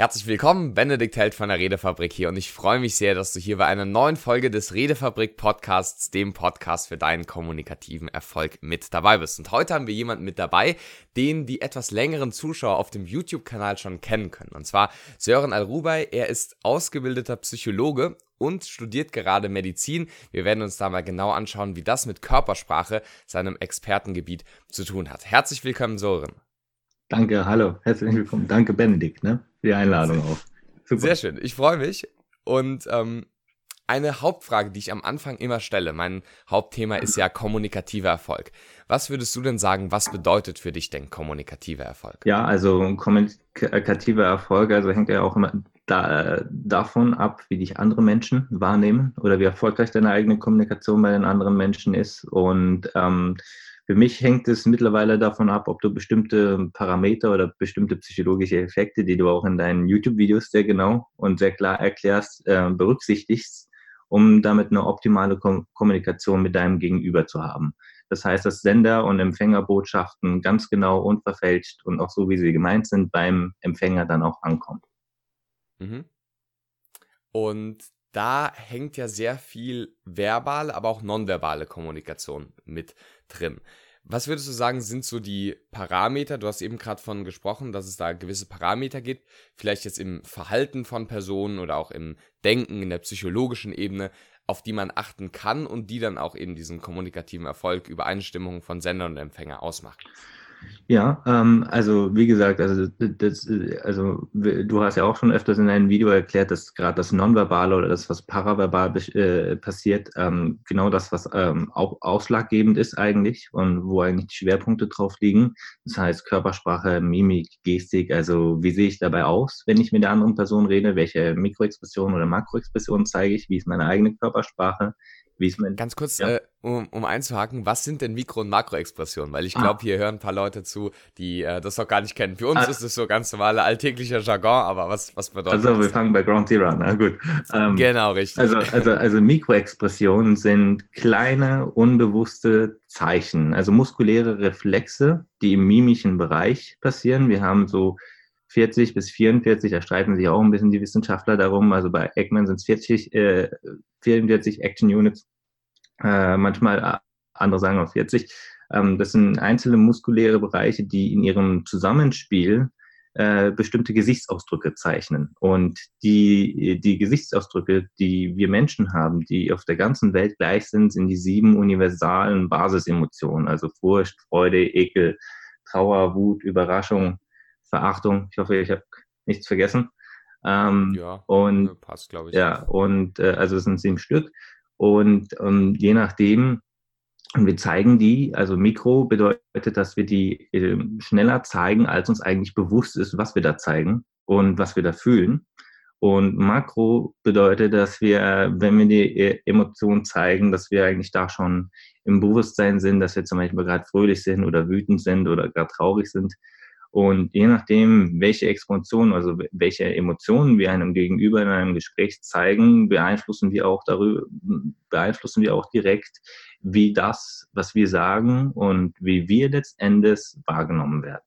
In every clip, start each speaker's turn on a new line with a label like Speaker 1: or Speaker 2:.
Speaker 1: Herzlich willkommen, Benedikt Held von der Redefabrik hier und ich freue mich sehr, dass du hier bei einer neuen Folge des Redefabrik Podcasts, dem Podcast für deinen kommunikativen Erfolg mit dabei bist. Und heute haben wir jemanden mit dabei, den die etwas längeren Zuschauer auf dem YouTube-Kanal schon kennen können. Und zwar Sören Alrubay. Er ist ausgebildeter Psychologe und studiert gerade Medizin. Wir werden uns da mal genau anschauen, wie das mit Körpersprache, seinem Expertengebiet, zu tun hat. Herzlich willkommen, Sören.
Speaker 2: Danke, hallo, herzlich willkommen. Danke, Benedikt, ne, für die Einladung auch.
Speaker 1: Super. Sehr schön, ich freue mich. Und ähm, eine Hauptfrage, die ich am Anfang immer stelle, mein Hauptthema ist ja kommunikativer Erfolg. Was würdest du denn sagen, was bedeutet für dich denn kommunikativer Erfolg?
Speaker 2: Ja, also kommunikativer Erfolg, also hängt ja auch immer da, davon ab, wie dich andere Menschen wahrnehmen oder wie erfolgreich deine eigene Kommunikation bei den anderen Menschen ist. Und ähm, für mich hängt es mittlerweile davon ab, ob du bestimmte Parameter oder bestimmte psychologische Effekte, die du auch in deinen YouTube-Videos sehr genau und sehr klar erklärst, äh, berücksichtigst, um damit eine optimale Kom Kommunikation mit deinem Gegenüber zu haben. Das heißt, dass Sender- und Empfängerbotschaften ganz genau unverfälscht und auch so, wie sie gemeint sind, beim Empfänger dann auch ankommen.
Speaker 1: Mhm. Und da hängt ja sehr viel verbale, aber auch nonverbale Kommunikation mit drin. Was würdest du sagen, sind so die Parameter? Du hast eben gerade von gesprochen, dass es da gewisse Parameter gibt, vielleicht jetzt im Verhalten von Personen oder auch im Denken, in der psychologischen Ebene, auf die man achten kann und die dann auch eben diesen kommunikativen Erfolg, Übereinstimmung von Sender und Empfänger ausmachen.
Speaker 2: Ja, ähm, also wie gesagt, also, das, also du hast ja auch schon öfters in einem Video erklärt, dass gerade das Nonverbale oder das, was paraverbal äh, passiert, ähm, genau das, was ähm, auch ausschlaggebend ist eigentlich und wo eigentlich die Schwerpunkte drauf liegen. Das heißt Körpersprache, Mimik, Gestik, also wie sehe ich dabei aus, wenn ich mit der anderen Person rede, welche Mikroexpression oder Makroexpression zeige ich, wie ist meine eigene Körpersprache,
Speaker 1: wie ist mein, Ganz kurz, ja. äh, um, um einzuhaken, was sind denn Mikro- und Makroexpressionen? Weil ich glaube, ah. hier hören ein paar Leute zu, die äh, das noch gar nicht kennen. Für uns ah. ist es so ganz normaler alltäglicher Jargon, aber was, was bedeutet
Speaker 2: das? Also wir fangen bei Ground Zero an, na gut.
Speaker 1: Ähm, genau, richtig.
Speaker 2: Also, also, also Mikroexpressionen sind kleine, unbewusste Zeichen, also muskuläre Reflexe, die im mimischen Bereich passieren. Wir haben so 40 bis 44, da streiten sich auch ein bisschen die Wissenschaftler darum. Also bei Eggman sind es 40, äh, 44 Action Units, äh, manchmal äh, andere sagen auch 40. Ähm, das sind einzelne muskuläre Bereiche, die in ihrem Zusammenspiel äh, bestimmte Gesichtsausdrücke zeichnen. Und die, die Gesichtsausdrücke, die wir Menschen haben, die auf der ganzen Welt gleich sind, sind die sieben universalen Basisemotionen, also Furcht, Freude, Ekel, Trauer, Wut, Überraschung, Verachtung. Ich hoffe, ich habe nichts vergessen. Ähm, ja, und, passt, glaube ich. Ja, und äh, also es sind sieben Stück. Und ähm, je nachdem, und wir zeigen die, also Mikro bedeutet, dass wir die äh, schneller zeigen, als uns eigentlich bewusst ist, was wir da zeigen und was wir da fühlen. Und Makro bedeutet, dass wir, wenn wir die äh, Emotionen zeigen, dass wir eigentlich da schon im Bewusstsein sind, dass wir zum Beispiel gerade fröhlich sind oder wütend sind oder gerade traurig sind. Und je nachdem, welche Expansion, also welche Emotionen wir einem Gegenüber in einem Gespräch zeigen, beeinflussen wir auch darüber, beeinflussen wir auch direkt, wie das, was wir sagen und wie wir letztendlich wahrgenommen werden.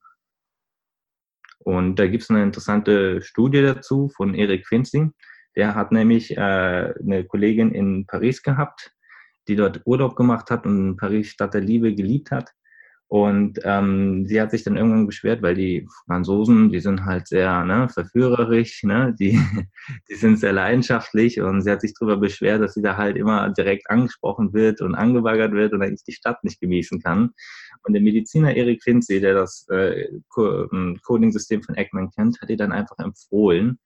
Speaker 2: Und da gibt es eine interessante Studie dazu von Eric Finzing. Der hat nämlich äh, eine Kollegin in Paris gehabt, die dort Urlaub gemacht hat und Paris Stadt der Liebe geliebt hat. Und ähm, sie hat sich dann irgendwann beschwert, weil die Franzosen, die sind halt sehr ne, verführerisch, ne, die, die sind sehr leidenschaftlich und sie hat sich darüber beschwert, dass sie da halt immer direkt angesprochen wird und angebaggert wird und eigentlich die Stadt nicht genießen kann. Und der Mediziner Erik Finzi, der das äh, ähm, Coding-System von Eggman kennt, hat ihr dann einfach empfohlen,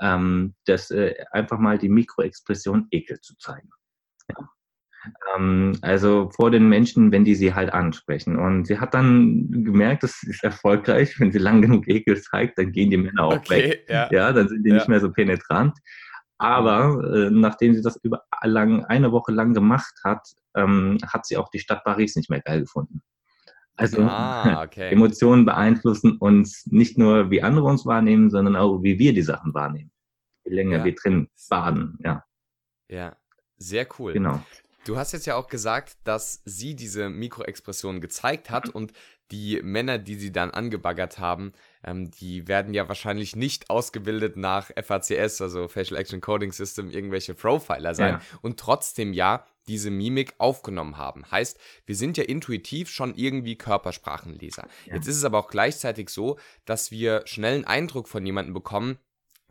Speaker 2: ähm, das äh, einfach mal die Mikroexpression Ekel zu zeigen. Ja. Ähm, also vor den Menschen, wenn die sie halt ansprechen. Und sie hat dann gemerkt, das ist erfolgreich. Wenn sie lang genug Ekel zeigt, dann gehen die Männer auch okay, weg. Ja. ja. dann sind die ja. nicht mehr so penetrant. Aber äh, nachdem sie das über lang, eine Woche lang gemacht hat, ähm, hat sie auch die Stadt Paris nicht mehr geil gefunden. Also ah, okay. Emotionen beeinflussen uns nicht nur, wie andere uns wahrnehmen, sondern auch, wie wir die Sachen wahrnehmen. Je länger ja. wir drin baden, ja.
Speaker 1: Ja, sehr cool.
Speaker 2: Genau.
Speaker 1: Du hast jetzt ja auch gesagt, dass sie diese Mikroexpression gezeigt hat und die Männer, die sie dann angebaggert haben, ähm, die werden ja wahrscheinlich nicht ausgebildet nach FACS, also Facial Action Coding System, irgendwelche Profiler sein ja. und trotzdem ja diese Mimik aufgenommen haben. Heißt, wir sind ja intuitiv schon irgendwie Körpersprachenleser. Ja. Jetzt ist es aber auch gleichzeitig so, dass wir schnell einen Eindruck von jemandem bekommen,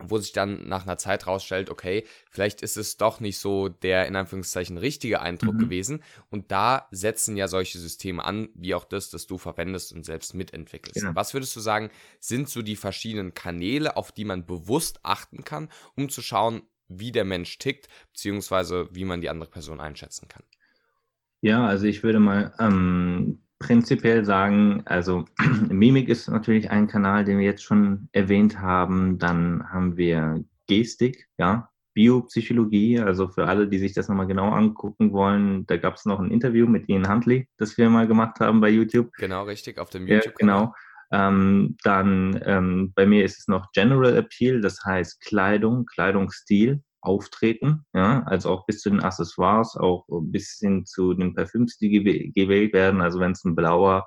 Speaker 1: wo sich dann nach einer Zeit rausstellt, okay, vielleicht ist es doch nicht so der in Anführungszeichen richtige Eindruck mhm. gewesen. Und da setzen ja solche Systeme an, wie auch das, das du verwendest und selbst mitentwickelst. Genau. Was würdest du sagen, sind so die verschiedenen Kanäle, auf die man bewusst achten kann, um zu schauen, wie der Mensch tickt, beziehungsweise wie man die andere Person einschätzen kann?
Speaker 2: Ja, also ich würde mal ähm, prinzipiell sagen, also Mimik ist natürlich ein Kanal, den wir jetzt schon erwähnt haben. Dann haben wir Gestik, ja, Biopsychologie, also für alle, die sich das nochmal genau angucken wollen, da gab es noch ein Interview mit Ian Huntley, das wir mal gemacht haben bei YouTube.
Speaker 1: Genau, richtig, auf dem
Speaker 2: YouTube. Ja, genau. Ähm, dann ähm, bei mir ist es noch General Appeal, das heißt Kleidung, Kleidungsstil auftreten, ja, also auch bis zu den Accessoires, auch bis hin zu den Parfüms, die gewählt werden. Also wenn es ein blauer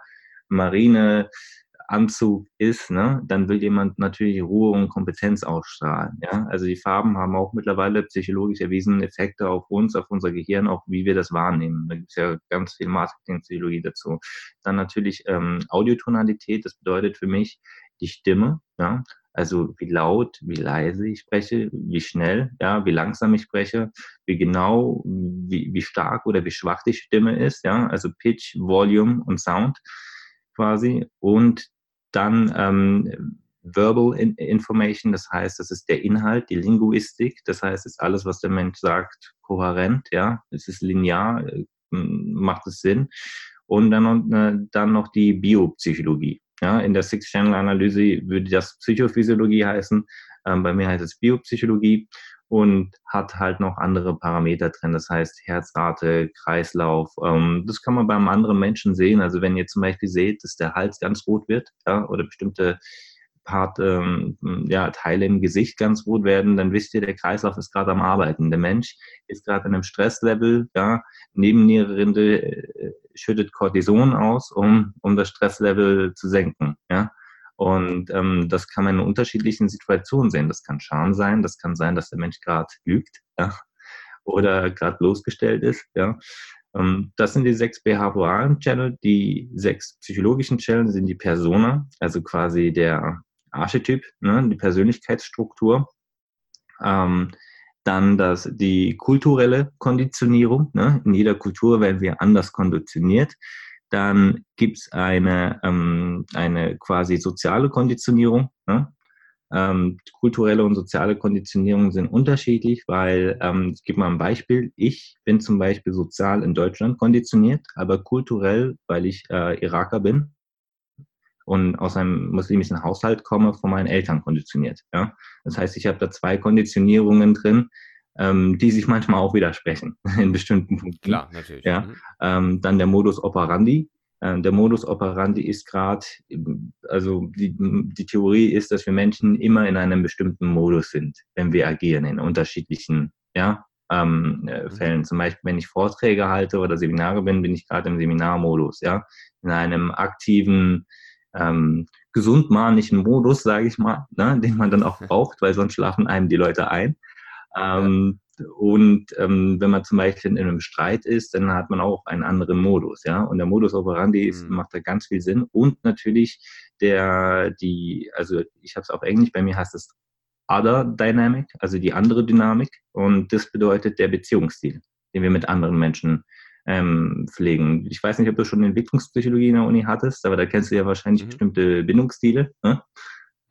Speaker 2: Marineanzug ist, ne, dann will jemand natürlich Ruhe und Kompetenz ausstrahlen. Ja? Also die Farben haben auch mittlerweile psychologisch erwiesen Effekte auf uns, auf unser Gehirn, auch wie wir das wahrnehmen. Da gibt es ja ganz viel Marketingpsychologie dazu. Dann natürlich ähm, Audiotonalität, das bedeutet für mich die Stimme. Ja? Also wie laut, wie leise ich spreche, wie schnell, ja, wie langsam ich spreche, wie genau, wie, wie stark oder wie schwach die Stimme ist, ja, also Pitch, Volume und Sound quasi. Und dann ähm, Verbal Information, das heißt, das ist der Inhalt, die Linguistik, das heißt, ist alles, was der Mensch sagt, kohärent, ja, es ist linear, äh, macht es Sinn. Und dann, äh, dann noch die Biopsychologie. Ja, in der Six-Channel-Analyse würde das Psychophysiologie heißen. Ähm, bei mir heißt es Biopsychologie und hat halt noch andere Parameter drin. Das heißt Herzrate, Kreislauf. Ähm, das kann man beim anderen Menschen sehen. Also wenn ihr zum Beispiel seht, dass der Hals ganz rot wird ja, oder bestimmte Part, ähm, ja, Teile im Gesicht ganz rot werden, dann wisst ihr, der Kreislauf ist gerade am Arbeiten. Der Mensch ist gerade in einem Stresslevel, ja, Nebenniererinde äh, schüttet Cortison aus, um, um das Stresslevel zu senken, ja. Und ähm, das kann man in unterschiedlichen Situationen sehen. Das kann Scham sein, das kann sein, dass der Mensch gerade lügt, ja, oder gerade bloßgestellt ist, ja. Ähm, das sind die sechs behavioralen Channel. Die sechs psychologischen Channel sind die Persona, also quasi der Archetyp, ne, die Persönlichkeitsstruktur. Ähm, dann das, die kulturelle Konditionierung. Ne? In jeder Kultur werden wir anders konditioniert. Dann gibt es eine, ähm, eine quasi soziale Konditionierung. Ne? Ähm, kulturelle und soziale Konditionierung sind unterschiedlich, weil, ähm, ich gebe mal ein Beispiel, ich bin zum Beispiel sozial in Deutschland konditioniert, aber kulturell, weil ich äh, Iraker bin, und aus einem muslimischen Haushalt komme, von meinen Eltern konditioniert. Ja? Das heißt, ich habe da zwei Konditionierungen drin, ähm, die sich manchmal auch widersprechen in bestimmten Punkten.
Speaker 1: Klar, natürlich.
Speaker 2: Ja? Mhm. Ähm, dann der Modus operandi. Ähm, der Modus operandi ist gerade, also die, die Theorie ist, dass wir Menschen immer in einem bestimmten Modus sind, wenn wir agieren in unterschiedlichen ja, ähm, äh, mhm. Fällen. Zum Beispiel, wenn ich Vorträge halte oder Seminare bin, bin ich gerade im Seminarmodus, ja, in einem aktiven ähm, gesundmahnlichen Modus, sage ich mal, ne, den man dann auch braucht, weil sonst schlafen einem die Leute ein. Ähm, ja. Und ähm, wenn man zum Beispiel in einem Streit ist, dann hat man auch einen anderen Modus, ja. Und der Modus operandi ist, mhm. macht da ganz viel Sinn. Und natürlich der, die, also ich habe es auf Englisch, bei mir heißt es Other Dynamic, also die andere Dynamik. Und das bedeutet der Beziehungsstil, den wir mit anderen Menschen ähm, pflegen. Ich weiß nicht, ob du schon Entwicklungspsychologie in der Uni hattest, aber da kennst du ja wahrscheinlich mhm. bestimmte Bindungsstile. Ne?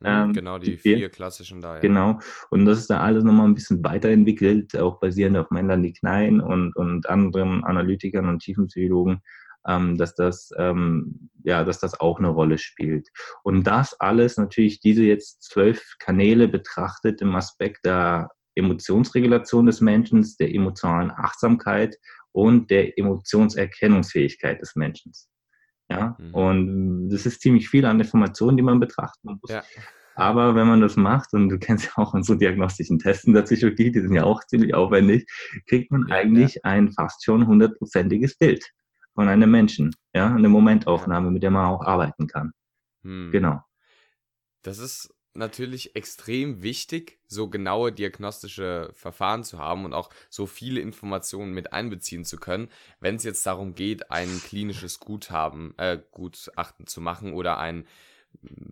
Speaker 1: Mhm, ähm, genau, die, die vier, vier, klassischen da.
Speaker 2: Ja. Genau. Und das ist da alles nochmal ein bisschen weiterentwickelt, auch basierend auf Melanie Klein und, und anderen Analytikern und Tiefenpsychologen, ähm, dass das, ähm, ja, dass das auch eine Rolle spielt. Und das alles natürlich diese jetzt zwölf Kanäle betrachtet im Aspekt der Emotionsregulation des Menschen, der emotionalen Achtsamkeit und der Emotionserkennungsfähigkeit des Menschen. Ja, mhm. und das ist ziemlich viel an Informationen, die man betrachten muss. Ja. Aber wenn man das macht, und du kennst ja auch unsere diagnostischen Testen der Psychologie, die sind ja auch ziemlich aufwendig, kriegt man eigentlich ja. ein fast schon hundertprozentiges Bild. von einem Menschen. Ja, eine Momentaufnahme, mit der man auch arbeiten kann.
Speaker 1: Hm.
Speaker 2: Genau.
Speaker 1: Das ist natürlich extrem wichtig, so genaue diagnostische Verfahren zu haben und auch so viele Informationen mit einbeziehen zu können, wenn es jetzt darum geht, ein klinisches Guthaben, äh, Gutachten zu machen oder ein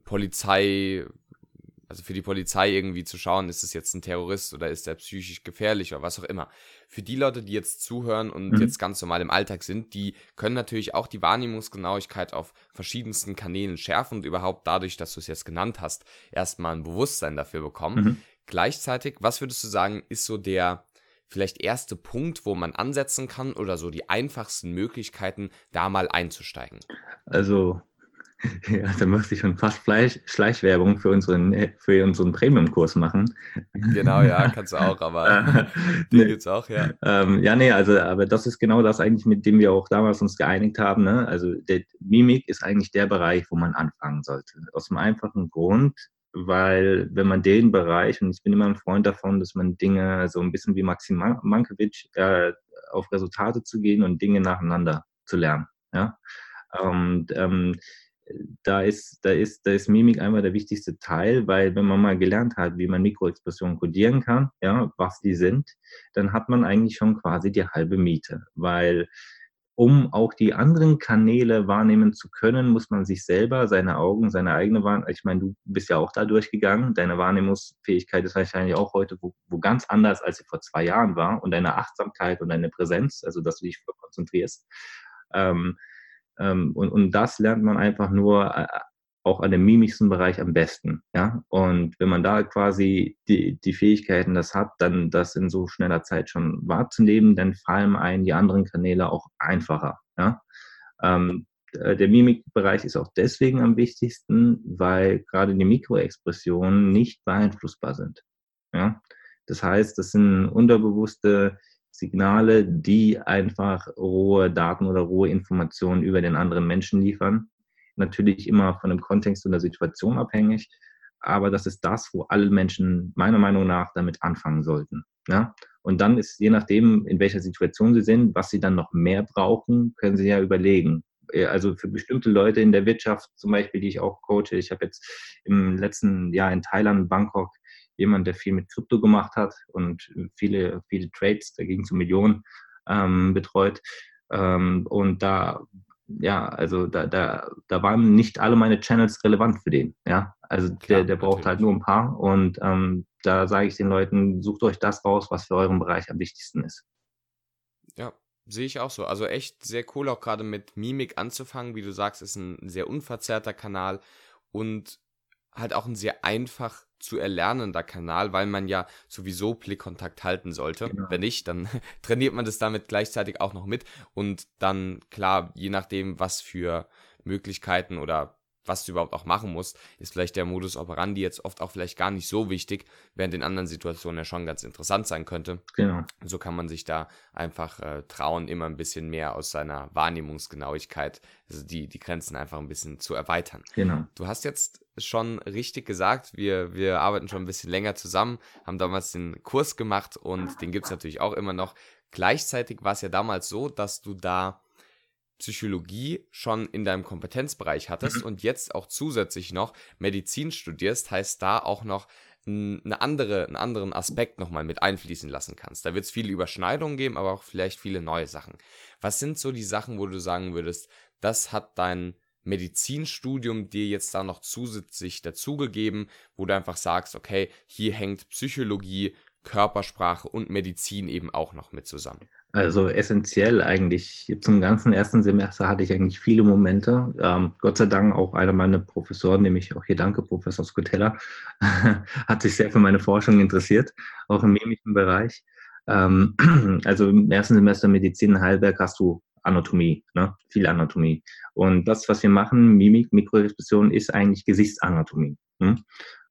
Speaker 1: Polizei, also für die Polizei irgendwie zu schauen, ist es jetzt ein Terrorist oder ist er psychisch gefährlich oder was auch immer. Für die Leute, die jetzt zuhören und mhm. jetzt ganz normal im Alltag sind, die können natürlich auch die Wahrnehmungsgenauigkeit auf verschiedensten Kanälen schärfen und überhaupt dadurch, dass du es jetzt genannt hast, erstmal ein Bewusstsein dafür bekommen. Mhm. Gleichzeitig, was würdest du sagen, ist so der vielleicht erste Punkt, wo man ansetzen kann oder so die einfachsten Möglichkeiten, da mal einzusteigen?
Speaker 2: Also ja, da möchte ich schon fast Fleisch, Schleichwerbung für unseren, für unseren Premium-Kurs machen.
Speaker 1: Genau, ja, kannst du auch, aber den nee. gibt's auch, ja.
Speaker 2: Ähm, ja, nee, also, aber das ist genau das eigentlich, mit dem wir auch damals uns geeinigt haben. Ne? Also, der Mimik ist eigentlich der Bereich, wo man anfangen sollte. Aus dem einfachen Grund, weil wenn man den Bereich, und ich bin immer ein Freund davon, dass man Dinge so ein bisschen wie Maxim Mankiewicz äh, auf Resultate zu gehen und Dinge nacheinander zu lernen. Ja? Und ähm, da ist, da ist, da ist Mimik einmal der wichtigste Teil, weil wenn man mal gelernt hat, wie man Mikroexpressionen kodieren kann, ja, was die sind, dann hat man eigentlich schon quasi die halbe Miete, weil um auch die anderen Kanäle wahrnehmen zu können, muss man sich selber, seine Augen, seine eigene Wahrnehmung, ich meine, du bist ja auch da durchgegangen, deine Wahrnehmungsfähigkeit ist wahrscheinlich auch heute wo, wo ganz anders, als sie vor zwei Jahren war und deine Achtsamkeit und deine Präsenz, also dass du dich konzentrierst. Ähm, und, und das lernt man einfach nur äh, auch an dem mimischsten Bereich am besten. Ja? Und wenn man da quasi die, die Fähigkeiten das hat, dann das in so schneller Zeit schon wahrzunehmen, dann fallen einem die anderen Kanäle auch einfacher. Ja? Ähm, äh, der Mimikbereich ist auch deswegen am wichtigsten, weil gerade die Mikroexpressionen nicht beeinflussbar sind. Ja? Das heißt, das sind unterbewusste Signale, die einfach rohe Daten oder rohe Informationen über den anderen Menschen liefern. Natürlich immer von dem Kontext und der Situation abhängig, aber das ist das, wo alle Menschen meiner Meinung nach damit anfangen sollten. Ja? Und dann ist je nachdem, in welcher Situation sie sind, was sie dann noch mehr brauchen, können sie ja überlegen. Also für bestimmte Leute in der Wirtschaft, zum Beispiel, die ich auch coache, ich habe jetzt im letzten Jahr in Thailand, Bangkok, jemand, der viel mit Krypto gemacht hat und viele, viele Trades, da ging es um Millionen, ähm, betreut. Ähm, und da, ja, also da, da, da waren nicht alle meine Channels relevant für den. Ja, also Klar, der, der braucht halt nur ein paar. Und ähm, da sage ich den Leuten, sucht euch das raus, was für euren Bereich am wichtigsten ist.
Speaker 1: Ja, Sehe ich auch so. Also echt sehr cool, auch gerade mit Mimik anzufangen. Wie du sagst, ist ein sehr unverzerrter Kanal und halt auch ein sehr einfach zu erlernender Kanal, weil man ja sowieso Blickkontakt halten sollte. Genau. Wenn nicht, dann trainiert man das damit gleichzeitig auch noch mit und dann klar, je nachdem, was für Möglichkeiten oder was du überhaupt auch machen musst, ist vielleicht der Modus operandi jetzt oft auch vielleicht gar nicht so wichtig, während in anderen Situationen ja schon ganz interessant sein könnte. Genau. So kann man sich da einfach äh, trauen, immer ein bisschen mehr aus seiner Wahrnehmungsgenauigkeit, also die, die Grenzen einfach ein bisschen zu erweitern.
Speaker 2: Genau.
Speaker 1: Du hast jetzt schon richtig gesagt, wir, wir arbeiten schon ein bisschen länger zusammen, haben damals den Kurs gemacht und den gibt es natürlich auch immer noch. Gleichzeitig war es ja damals so, dass du da Psychologie schon in deinem Kompetenzbereich hattest mhm. und jetzt auch zusätzlich noch Medizin studierst, heißt da auch noch eine andere, einen anderen Aspekt nochmal mit einfließen lassen kannst. Da wird es viele Überschneidungen geben, aber auch vielleicht viele neue Sachen. Was sind so die Sachen, wo du sagen würdest, das hat dein Medizinstudium dir jetzt da noch zusätzlich dazugegeben, wo du einfach sagst, okay, hier hängt Psychologie, Körpersprache und Medizin eben auch noch mit zusammen?
Speaker 2: Also essentiell eigentlich. Zum ganzen ersten Semester hatte ich eigentlich viele Momente. Ähm, Gott sei Dank auch einer meiner Professoren, nämlich auch hier danke, Professor Scutella, hat sich sehr für meine Forschung interessiert, auch im mimischen Bereich. Ähm, also im ersten Semester Medizin in Heilberg hast du Anatomie, ne? viel Anatomie. Und das, was wir machen, Mimik, Mikroexpression, ist eigentlich Gesichtsanatomie. Ne?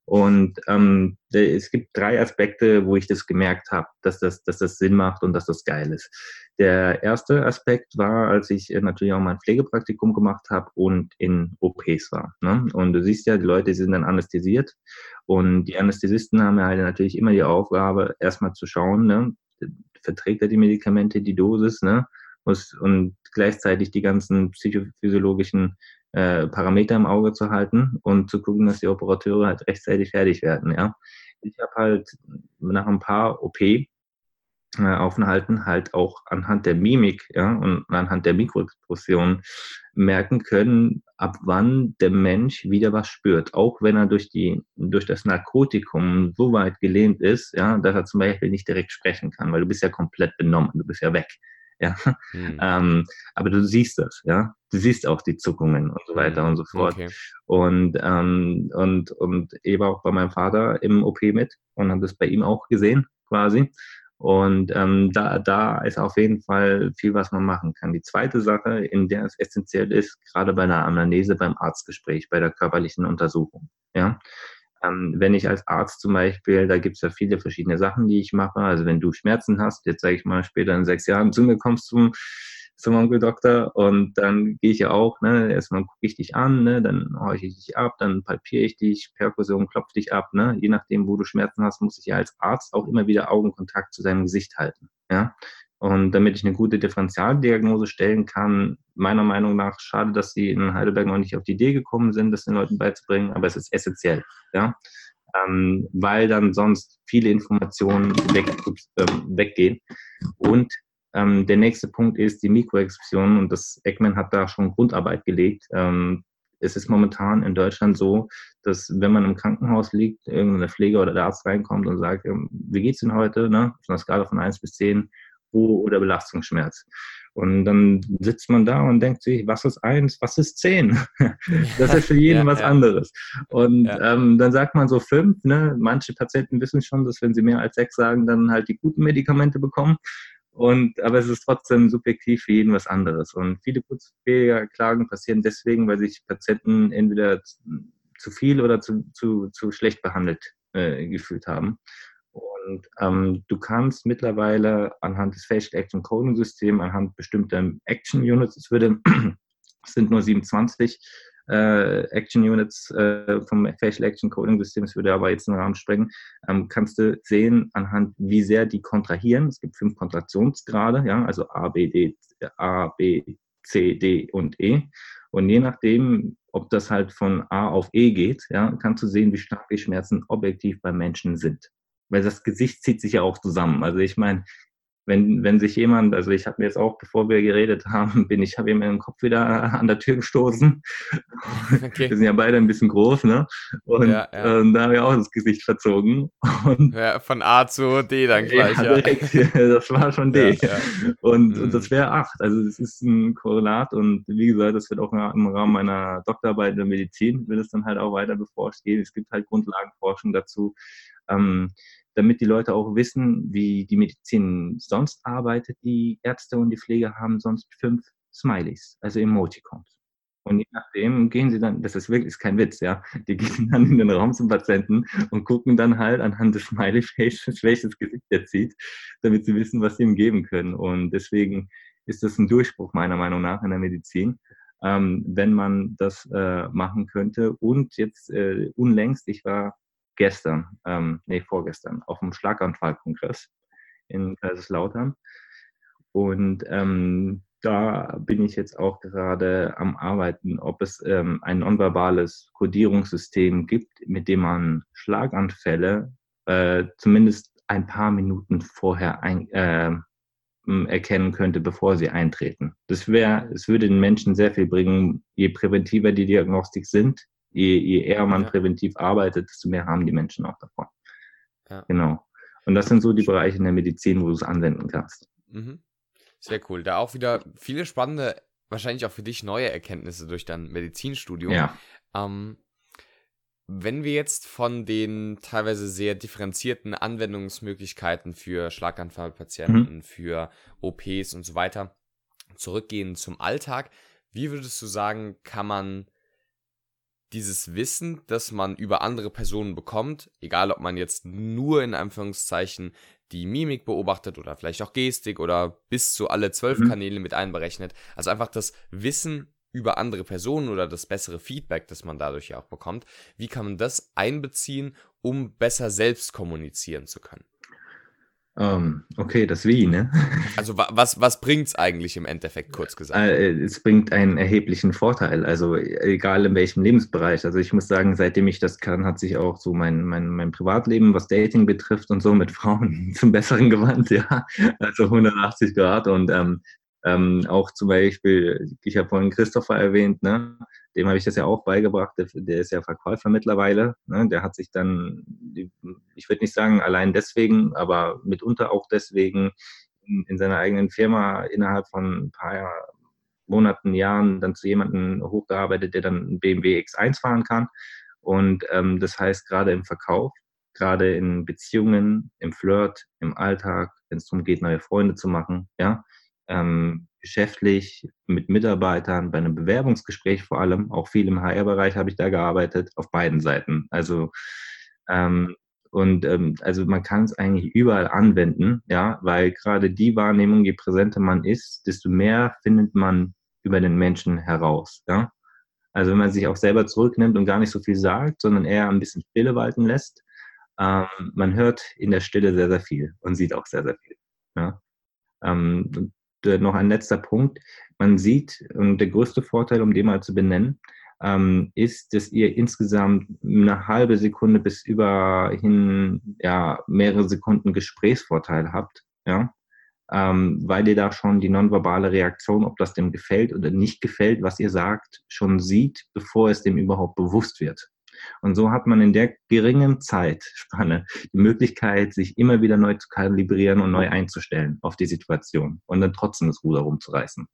Speaker 2: Und ähm, es gibt drei Aspekte, wo ich das gemerkt habe, dass das, dass das Sinn macht und dass das geil ist. Der erste Aspekt war, als ich äh, natürlich auch mein Pflegepraktikum gemacht habe und in OPs war. Ne? Und du siehst ja, die Leute sind dann anästhesiert und die Anästhesisten haben ja halt natürlich immer die Aufgabe, erstmal zu schauen, ne? verträgt er die Medikamente, die Dosis, ne? und gleichzeitig die ganzen psychophysiologischen äh, Parameter im Auge zu halten und zu gucken, dass die Operateure halt rechtzeitig fertig werden. Ja, ich habe halt nach ein paar OP äh, halt auch anhand der Mimik ja, und anhand der Mikroexpression merken können, ab wann der Mensch wieder was spürt, auch wenn er durch die durch das Narkotikum so weit gelähmt ist, ja, dass er zum Beispiel nicht direkt sprechen kann, weil du bist ja komplett benommen, du bist ja weg. Ja, mhm. ähm, aber du siehst das, ja, du siehst auch die Zuckungen und so weiter mhm. und so fort. Okay. Und ähm, und und ich war auch bei meinem Vater im OP mit und habe das bei ihm auch gesehen, quasi. Und ähm, da, da ist auf jeden Fall viel, was man machen kann. Die zweite Sache, in der es essentiell ist, gerade bei einer Anamnese, beim Arztgespräch, bei der körperlichen Untersuchung. Ja, ähm, wenn ich als Arzt zum Beispiel, da gibt es ja viele verschiedene Sachen, die ich mache. Also wenn du Schmerzen hast, jetzt sage ich mal später in sechs Jahren zu mir kommst zum, zum Onkeldoktor und dann gehe ich ja auch, ne, erstmal gucke ich dich an, ne, dann horche ich dich ab, dann palpiere ich dich, Perkussion klopfe dich ab, ne, je nachdem, wo du Schmerzen hast, muss ich ja als Arzt auch immer wieder Augenkontakt zu deinem Gesicht halten, ja. Und damit ich eine gute Differentialdiagnose stellen kann, meiner Meinung nach schade, dass sie in Heidelberg noch nicht auf die Idee gekommen sind, das den Leuten beizubringen, aber es ist essentiell, ja, ähm, weil dann sonst viele Informationen weg, äh, weggehen. Und ähm, der nächste Punkt ist die Mikroexpression und das Eggman hat da schon Grundarbeit gelegt. Ähm, es ist momentan in Deutschland so, dass wenn man im Krankenhaus liegt, irgendeine Pflege oder der Arzt reinkommt und sagt, ähm, wie geht's denn heute, ne, auf einer Skala von 1 bis 10, Ruhe oder Belastungsschmerz. Und dann sitzt man da und denkt sich, was ist eins, was ist zehn? das ist für jeden ja, was ja. anderes. Und ja. ähm, dann sagt man so fünf. Ne? Manche Patienten wissen schon, dass wenn sie mehr als sechs sagen, dann halt die guten Medikamente bekommen. Und, aber es ist trotzdem subjektiv für jeden was anderes. Und viele Klagen passieren deswegen, weil sich Patienten entweder zu viel oder zu, zu, zu schlecht behandelt äh, gefühlt haben. Und ähm, du kannst mittlerweile anhand des Facial Action Coding Systems, anhand bestimmter Action Units, es würde, es sind nur 27 äh, Action Units äh, vom Facial Action Coding System, das würde aber jetzt den Rahmen sprengen, ähm, kannst du sehen anhand, wie sehr die kontrahieren. Es gibt fünf Kontraktionsgrade, ja, also A, B, D, A, B, C, D und E. Und je nachdem, ob das halt von A auf E geht, ja, kannst du sehen, wie stark die Schmerzen objektiv beim Menschen sind weil das Gesicht zieht sich ja auch zusammen. Also ich meine, wenn, wenn sich jemand, also ich habe mir jetzt auch, bevor wir geredet haben, bin ich, habe ihm den Kopf wieder an der Tür gestoßen. Okay. Wir sind ja beide ein bisschen groß, ne? Und ja, ja. Äh, da habe ich auch das Gesicht verzogen.
Speaker 1: Und ja, von A zu D dann gleich, ja. Direkt,
Speaker 2: das war schon D. Und, mhm. und das wäre 8. Also es ist ein Korrelat und wie gesagt, das wird auch im Rahmen meiner Doktorarbeit in der Medizin, wird es dann halt auch weiter beforscht gehen. Es gibt halt Grundlagenforschung dazu. Ähm, damit die Leute auch wissen, wie die Medizin sonst arbeitet. Die Ärzte und die Pfleger haben sonst fünf Smileys, also Emoticons. Und je nachdem gehen sie dann, das ist wirklich kein Witz, ja, die gehen dann in den Raum zum Patienten und gucken dann halt anhand des Smiley Faces, welches Gesicht er zieht, damit sie wissen, was sie ihm geben können. Und deswegen ist das ein Durchbruch meiner Meinung nach in der Medizin, ähm, wenn man das äh, machen könnte. Und jetzt äh, unlängst, ich war gestern, ähm, nee, vorgestern, auf dem Schlaganfallkongress in Kaiserslautern. Und ähm, da bin ich jetzt auch gerade am Arbeiten, ob es ähm, ein nonverbales Kodierungssystem gibt, mit dem man Schlaganfälle äh, zumindest ein paar Minuten vorher ein, äh, erkennen könnte, bevor sie eintreten. Das wäre, es würde den Menschen sehr viel bringen, je präventiver die Diagnostik sind, je, je eher man ja. präventiv arbeitet, desto mehr haben die Menschen auch davon. Ja. Genau. Und das sind so die Bereiche in der Medizin, wo du es anwenden kannst.
Speaker 1: Mhm. Sehr cool. Da auch wieder viele spannende, wahrscheinlich auch für dich neue Erkenntnisse durch dein Medizinstudium. Ja. Ähm, wenn wir jetzt von den teilweise sehr differenzierten Anwendungsmöglichkeiten für Schlaganfallpatienten, mhm. für OPs und so weiter zurückgehen zum Alltag, wie würdest du sagen, kann man dieses Wissen, das man über andere Personen bekommt, egal ob man jetzt nur in Anführungszeichen die Mimik beobachtet oder vielleicht auch Gestik oder bis zu alle zwölf mhm. Kanäle mit einberechnet. Also einfach das Wissen über andere Personen oder das bessere Feedback, das man dadurch ja auch bekommt. Wie kann man das einbeziehen, um besser selbst kommunizieren zu können?
Speaker 2: Um, ähm, okay, das Wie, ne?
Speaker 1: Also was, was bringt es eigentlich im Endeffekt, kurz gesagt?
Speaker 2: Äh, es bringt einen erheblichen Vorteil, also egal in welchem Lebensbereich. Also ich muss sagen, seitdem ich das kann, hat sich auch so mein, mein, mein Privatleben, was Dating betrifft und so mit Frauen zum Besseren gewandt, ja. Also 180 Grad und ähm, ähm, auch zum Beispiel, ich habe vorhin Christopher erwähnt, ne? dem habe ich das ja auch beigebracht, der, der ist ja Verkäufer mittlerweile. Ne? Der hat sich dann, ich würde nicht sagen allein deswegen, aber mitunter auch deswegen in, in seiner eigenen Firma innerhalb von ein paar Monaten, Jahren dann zu jemandem hochgearbeitet, der dann BMW X1 fahren kann. Und ähm, das heißt, gerade im Verkauf, gerade in Beziehungen, im Flirt, im Alltag, wenn es darum geht, neue Freunde zu machen, ja, ähm, geschäftlich mit Mitarbeitern, bei einem Bewerbungsgespräch vor allem, auch viel im HR-Bereich habe ich da gearbeitet, auf beiden Seiten. Also ähm, und ähm, also man kann es eigentlich überall anwenden, ja, weil gerade die Wahrnehmung, je präsenter man ist, desto mehr findet man über den Menschen heraus, ja. Also wenn man sich auch selber zurücknimmt und gar nicht so viel sagt, sondern eher ein bisschen Stille walten lässt, ähm, man hört in der Stille sehr, sehr viel und sieht auch sehr, sehr viel. Ja. Ähm, äh, noch ein letzter Punkt. Man sieht, und der größte Vorteil, um den mal zu benennen, ähm, ist, dass ihr insgesamt eine halbe Sekunde bis überhin ja, mehrere Sekunden Gesprächsvorteil habt, ja, ähm, weil ihr da schon die nonverbale Reaktion, ob das dem gefällt oder nicht gefällt, was ihr sagt, schon sieht, bevor es dem überhaupt bewusst wird. Und so hat man in der geringen Zeitspanne die Möglichkeit, sich immer wieder neu zu kalibrieren und neu einzustellen auf die Situation und dann trotzdem das Ruder rumzureißen.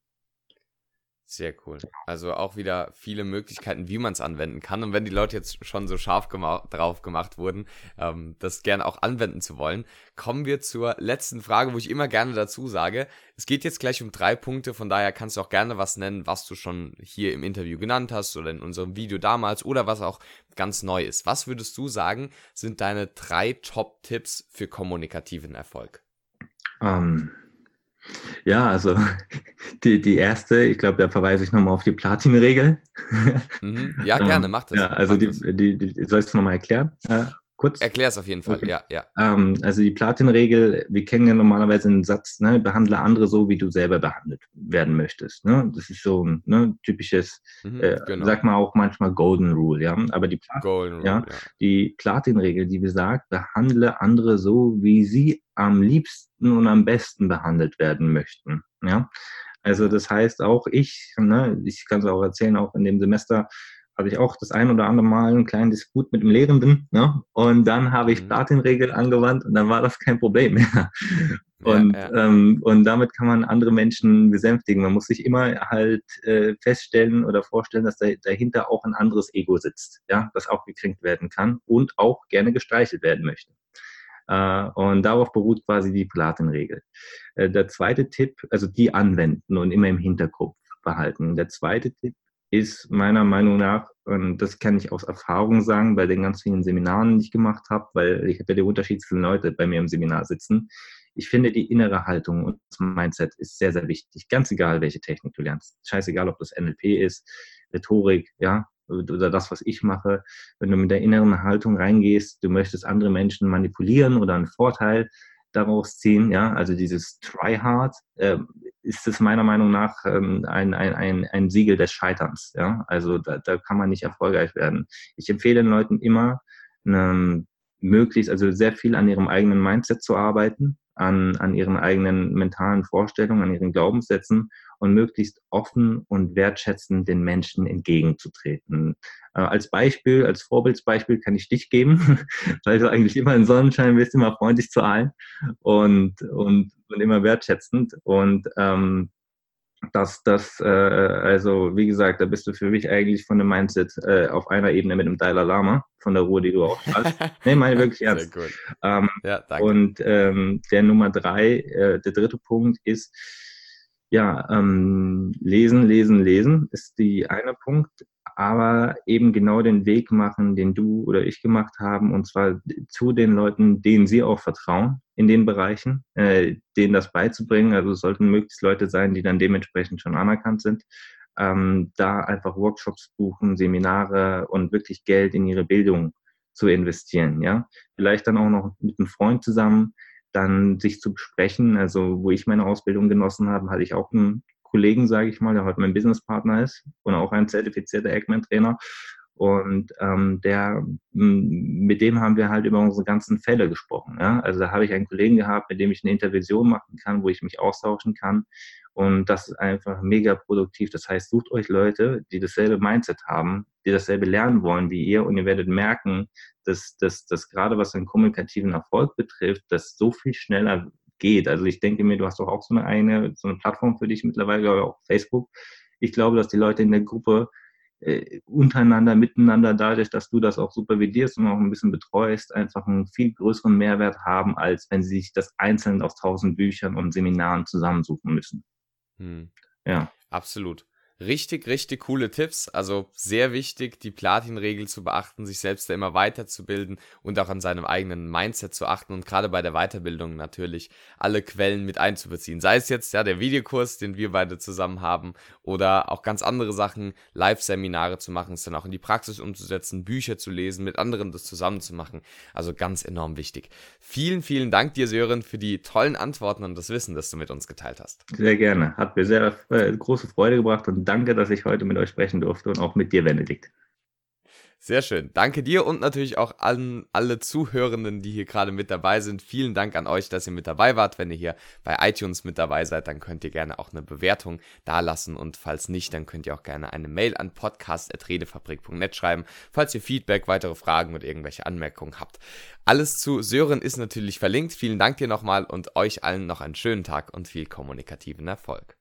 Speaker 1: Sehr cool. Also auch wieder viele Möglichkeiten, wie man es anwenden kann. Und wenn die Leute jetzt schon so scharf gema drauf gemacht wurden, ähm, das gerne auch anwenden zu wollen, kommen wir zur letzten Frage, wo ich immer gerne dazu sage. Es geht jetzt gleich um drei Punkte, von daher kannst du auch gerne was nennen, was du schon hier im Interview genannt hast oder in unserem Video damals oder was auch ganz neu ist. Was würdest du sagen, sind deine drei Top-Tipps für kommunikativen Erfolg?
Speaker 2: Um ähm, ja, also die, die erste, ich glaube, da verweise ich nochmal auf die Platin-Regel.
Speaker 1: Mhm. Ja, gerne, mach das.
Speaker 2: Ja, also die, die, die, soll ich es nochmal erklären?
Speaker 1: Ja, kurz? Erklär es auf jeden Fall, okay. ja, ja.
Speaker 2: Ähm, also die Platin-Regel, wir kennen ja normalerweise einen Satz, ne, behandle andere so, wie du selber behandelt werden möchtest. Ne? Das ist so ein ne, typisches, mhm, äh, genau. sag mal auch manchmal Golden Rule, ja. Aber die, Plat Rule, ja, ja. die Platin-Regel, die besagt, behandle andere so, wie sie am liebsten und am besten behandelt werden möchten. Ja? Also das heißt auch ich, ne, ich kann es auch erzählen, auch in dem Semester hatte ich auch das ein oder andere Mal einen kleinen Disput mit dem Lehrenden. Ne? Und dann habe ich mhm. Platin-Regel angewandt und dann war das kein Problem mehr. Und, ja, ja. Ähm, und damit kann man andere Menschen besänftigen. Man muss sich immer halt äh, feststellen oder vorstellen, dass da, dahinter auch ein anderes Ego sitzt, ja, das auch gekränkt werden kann und auch gerne gestreichelt werden möchte. Äh, und darauf beruht quasi die Platin-Regel. Äh, der zweite Tipp, also die anwenden und immer im Hinterkopf behalten. Der zweite Tipp ist meiner Meinung nach, und das kann ich aus Erfahrung sagen, bei den ganz vielen Seminaren, die ich gemacht habe, weil ich habe ja die unterschiedlichsten Leute bei mir im Seminar sitzen. Ich finde, die innere Haltung und das Mindset ist sehr, sehr wichtig. Ganz egal, welche Technik du lernst. Scheißegal, ob das NLP ist, Rhetorik, ja, oder das, was ich mache, wenn du mit der inneren Haltung reingehst, du möchtest andere Menschen manipulieren oder einen Vorteil daraus ziehen, ja, also dieses Try Hard, äh, ist es meiner Meinung nach ähm, ein, ein, ein, ein Siegel des Scheiterns, ja, also da, da kann man nicht erfolgreich werden. Ich empfehle den Leuten immer, ähm, möglichst, also sehr viel an ihrem eigenen Mindset zu arbeiten, an, an ihren eigenen mentalen Vorstellungen, an ihren Glaubenssätzen und möglichst offen und wertschätzend den Menschen entgegenzutreten. Äh, als Beispiel, als Vorbildsbeispiel kann ich dich geben, weil du eigentlich immer in Sonnenschein bist, immer freundlich zu allen und, und, und immer wertschätzend. Und ähm, dass das, äh, also wie gesagt, da bist du für mich eigentlich von dem Mindset äh, auf einer Ebene mit dem Dalai Lama, von der Ruhe, die du auch hast. nee, meine wirklich ernst. Ähm, ja, danke. Und ähm, der Nummer drei, äh, der dritte Punkt ist, ja, ähm, lesen, lesen, lesen ist die eine Punkt, aber eben genau den Weg machen, den du oder ich gemacht haben, und zwar zu den Leuten, denen sie auch vertrauen in den Bereichen, äh, denen das beizubringen. Also es sollten möglichst Leute sein, die dann dementsprechend schon anerkannt sind. Ähm, da einfach Workshops buchen, Seminare und wirklich Geld in ihre Bildung zu investieren. Ja, vielleicht dann auch noch mit einem Freund zusammen, dann sich zu besprechen. Also wo ich meine Ausbildung genossen habe, hatte ich auch einen Kollegen, sage ich mal, der heute mein Businesspartner ist und auch ein zertifizierter Eggman-Trainer. Und ähm, der, mit dem haben wir halt über unsere ganzen Fälle gesprochen. Ja? Also da habe ich einen Kollegen gehabt, mit dem ich eine Intervention machen kann, wo ich mich austauschen kann. Und das ist einfach mega produktiv. Das heißt, sucht euch Leute, die dasselbe Mindset haben, die dasselbe lernen wollen wie ihr. Und ihr werdet merken, dass, dass, dass gerade was den kommunikativen Erfolg betrifft, das so viel schneller geht. Also ich denke mir, du hast doch auch so eine eigene, so eine Plattform für dich mittlerweile, glaube ich, auch Facebook. Ich glaube, dass die Leute in der Gruppe äh, untereinander, miteinander, dadurch, dass du das auch supervidierst und auch ein bisschen betreust, einfach einen viel größeren Mehrwert haben, als wenn sie sich das einzeln aus tausend Büchern und Seminaren zusammensuchen müssen.
Speaker 1: Hm. Ja. Absolut. Richtig, richtig coole Tipps. Also sehr wichtig, die Platin-Regel zu beachten, sich selbst da immer weiterzubilden und auch an seinem eigenen Mindset zu achten und gerade bei der Weiterbildung natürlich alle Quellen mit einzubeziehen. Sei es jetzt ja der Videokurs, den wir beide zusammen haben oder auch ganz andere Sachen, Live-Seminare zu machen, es dann auch in die Praxis umzusetzen, Bücher zu lesen, mit anderen das zusammen zu machen. Also ganz enorm wichtig. Vielen, vielen Dank dir, Sören, für die tollen Antworten und das Wissen, das du mit uns geteilt hast.
Speaker 2: Sehr gerne. Hat mir sehr äh, große Freude gebracht und danke, dass ich heute mit euch sprechen durfte und auch mit dir, Benedikt.
Speaker 1: Sehr schön. Danke dir und natürlich auch allen, alle Zuhörenden, die hier gerade mit dabei sind. Vielen Dank an euch, dass ihr mit dabei wart. Wenn ihr hier bei iTunes mit dabei seid, dann könnt ihr gerne auch eine Bewertung dalassen und falls nicht, dann könnt ihr auch gerne eine Mail an podcast.redefabrik.net schreiben, falls ihr Feedback, weitere Fragen oder irgendwelche Anmerkungen habt. Alles zu Sören ist natürlich verlinkt. Vielen Dank dir nochmal und euch allen noch einen schönen Tag und viel kommunikativen Erfolg.